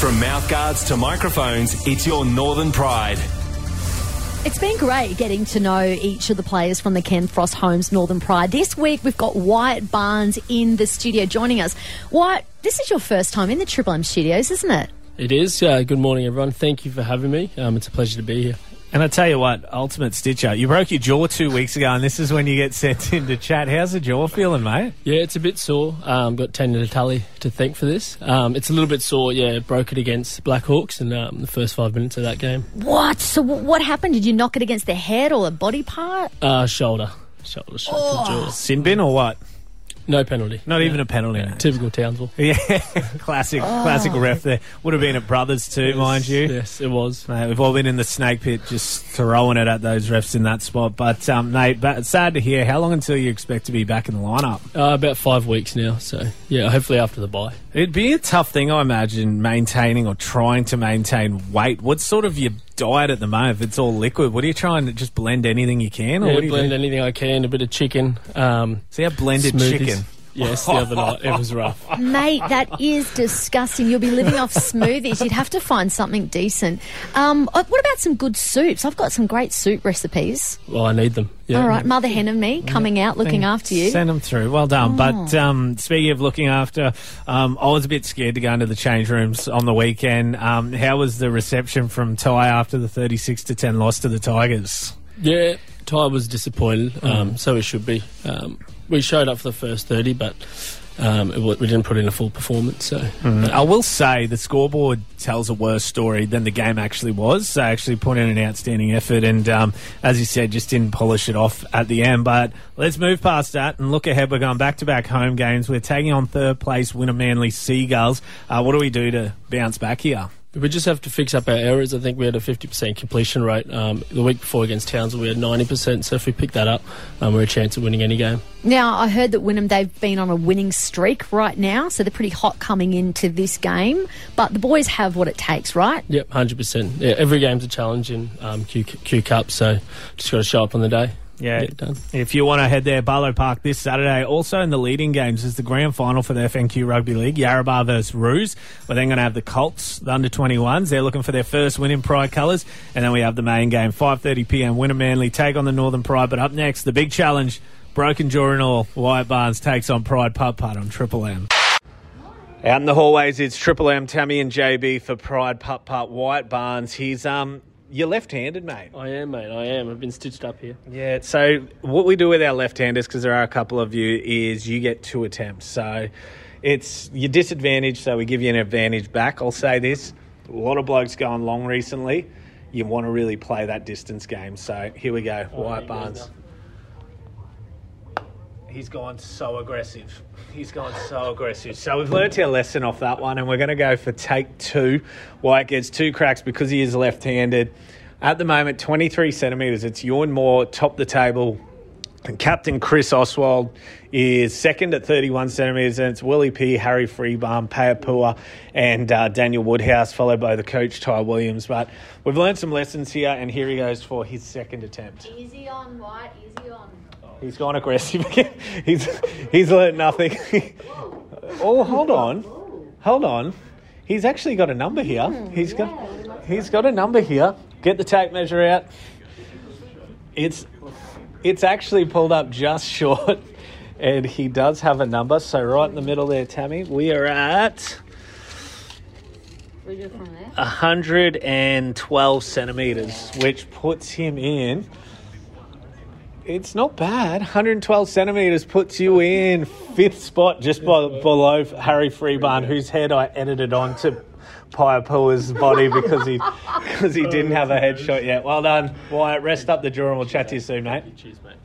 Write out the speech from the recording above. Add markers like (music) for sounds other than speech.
From mouthguards to microphones, it's your Northern Pride. It's been great getting to know each of the players from the Ken Frost Homes Northern Pride. This week we've got Wyatt Barnes in the studio joining us. Wyatt, this is your first time in the Triple M studios, isn't it? It is. Uh, good morning, everyone. Thank you for having me. Um, it's a pleasure to be here. And I tell you what, ultimate stitcher. You broke your jaw two weeks ago, and this is when you get sent (laughs) into chat. How's the jaw feeling, mate? Yeah, it's a bit sore. Um, got Tanya Natali to thank for this. Um, it's a little bit sore. Yeah, broke it against Blackhawks in um, the first five minutes of that game. What? So w- what happened? Did you knock it against the head or a body part? Uh, shoulder, shoulder, shoulder, Oh. jaw. Sin bin or what? No penalty. Not even a penalty. Yeah, typical Townsville. (laughs) Yeah, classic, classic ref there. Would have been at Brothers too, mind you. Yes, it was. Mate, we've all been in the snake pit just throwing it at those refs in that spot. But, um, mate, but sad to hear. How long until you expect to be back in the lineup? Uh, about five weeks now. So yeah, hopefully after the bye. It'd be a tough thing, I imagine, maintaining or trying to maintain weight. What's sort of your diet at the moment? If it's all liquid, what are you trying to just blend anything you can? Or Yeah, what do you blend do? anything I can. A bit of chicken. Um, See how blended smoothies. chicken. Yes, the other night it was rough. Mate, that is disgusting. You'll be living off smoothies. You'd have to find something decent. Um, uh, what about some good soups? I've got some great soup recipes. Well, I need them. Yeah. All right, Mother Hen and me coming out looking after you. Send them through. Well done. But um, speaking of looking after, um, I was a bit scared to go into the change rooms on the weekend. Um, how was the reception from Ty after the 36 to 10 loss to the Tigers? Yeah, Ty was disappointed, um, so he should be. Um, we showed up for the first 30, but um, it, we didn't put in a full performance. So I will say the scoreboard tells a worse story than the game actually was. They actually put in an outstanding effort, and um, as you said, just didn't polish it off at the end. But let's move past that and look ahead. We're going back to back home games. We're taking on third place Wynnum Manly Seagulls. Uh, what do we do to bounce back here? We just have to fix up our errors. I think we had a 50% completion rate. Um, the week before against Townsville, we had 90%. So if we pick that up, um, we're a chance of winning any game. Now, I heard that Wynnum, they've been on a winning streak right now, so they're pretty hot coming into this game. But the boys have what it takes, right? Yep, 100%. Yeah, every game's a challenge in um, Q, Q Cup, so just got to show up on the day. Yeah. Get it done. If you want to head there, Barlow Park this Saturday. Also in the leading games is the grand final for the FNQ Rugby League, Yarrabah versus Roos. We're then going to have the Colts, the under 21s. They're looking for their first win in Pride colours. And then we have the main game, 5.30pm, Wynnum Manly take on the Northern Pride. But up next, the big challenge, broken jaw and all, Wyatt Barnes takes on Pride Putt Putt on Triple M. Out in the hallways, it's Triple M, Tammy and JB for Pride Putt Putt. Wyatt Barnes, he's um, you're left-handed, mate. I am, mate. I am. I've been stitched up here. Yeah, so what we do with our left-handers, because there are a couple of you, is you get two attempts. So it's your disadvantage, so we give you an advantage back. I'll say this, a lot of blokes going long recently. You want to really play that distance game. So here we go, Wyatt he goes Barnes. He's gone so aggressive. He's gone so aggressive. So we've learnt our lesson off that one, and we're going to go for take two. Wyatt gets two cracks because he is left-handed. At the moment, 23 centimetres. It's Ewan Moore, top the table. And Captain Chris Oswald is second at 31 centimetres, and it's Willie P, Harry Freebaum, Payapua, and uh, Daniel Woodhouse, followed by the coach Ty Williams. But we've learned some lessons here, and here he goes for his second attempt. Easy on, Wyatt, easy on. He's gone aggressive again. (laughs) he's he's learnt nothing. (laughs) oh, hold on, hold on. He's actually got a number here. He's got he's got a number here. Get the tape measure out. It's it's actually pulled up just (laughs) short, and he does have a number. So right in the middle there, Tammy, we are at. We go from there. 112 centimeters, which puts him in. It's not bad. 112 centimeters puts you in fifth spot, just by, below Harry Freebarn, whose head I edited onto Paiapua's body because he because he didn't have a headshot yet. Well done, Wyatt. Rest up the jaw, and we'll chat to you soon, mate. Cheers, mate.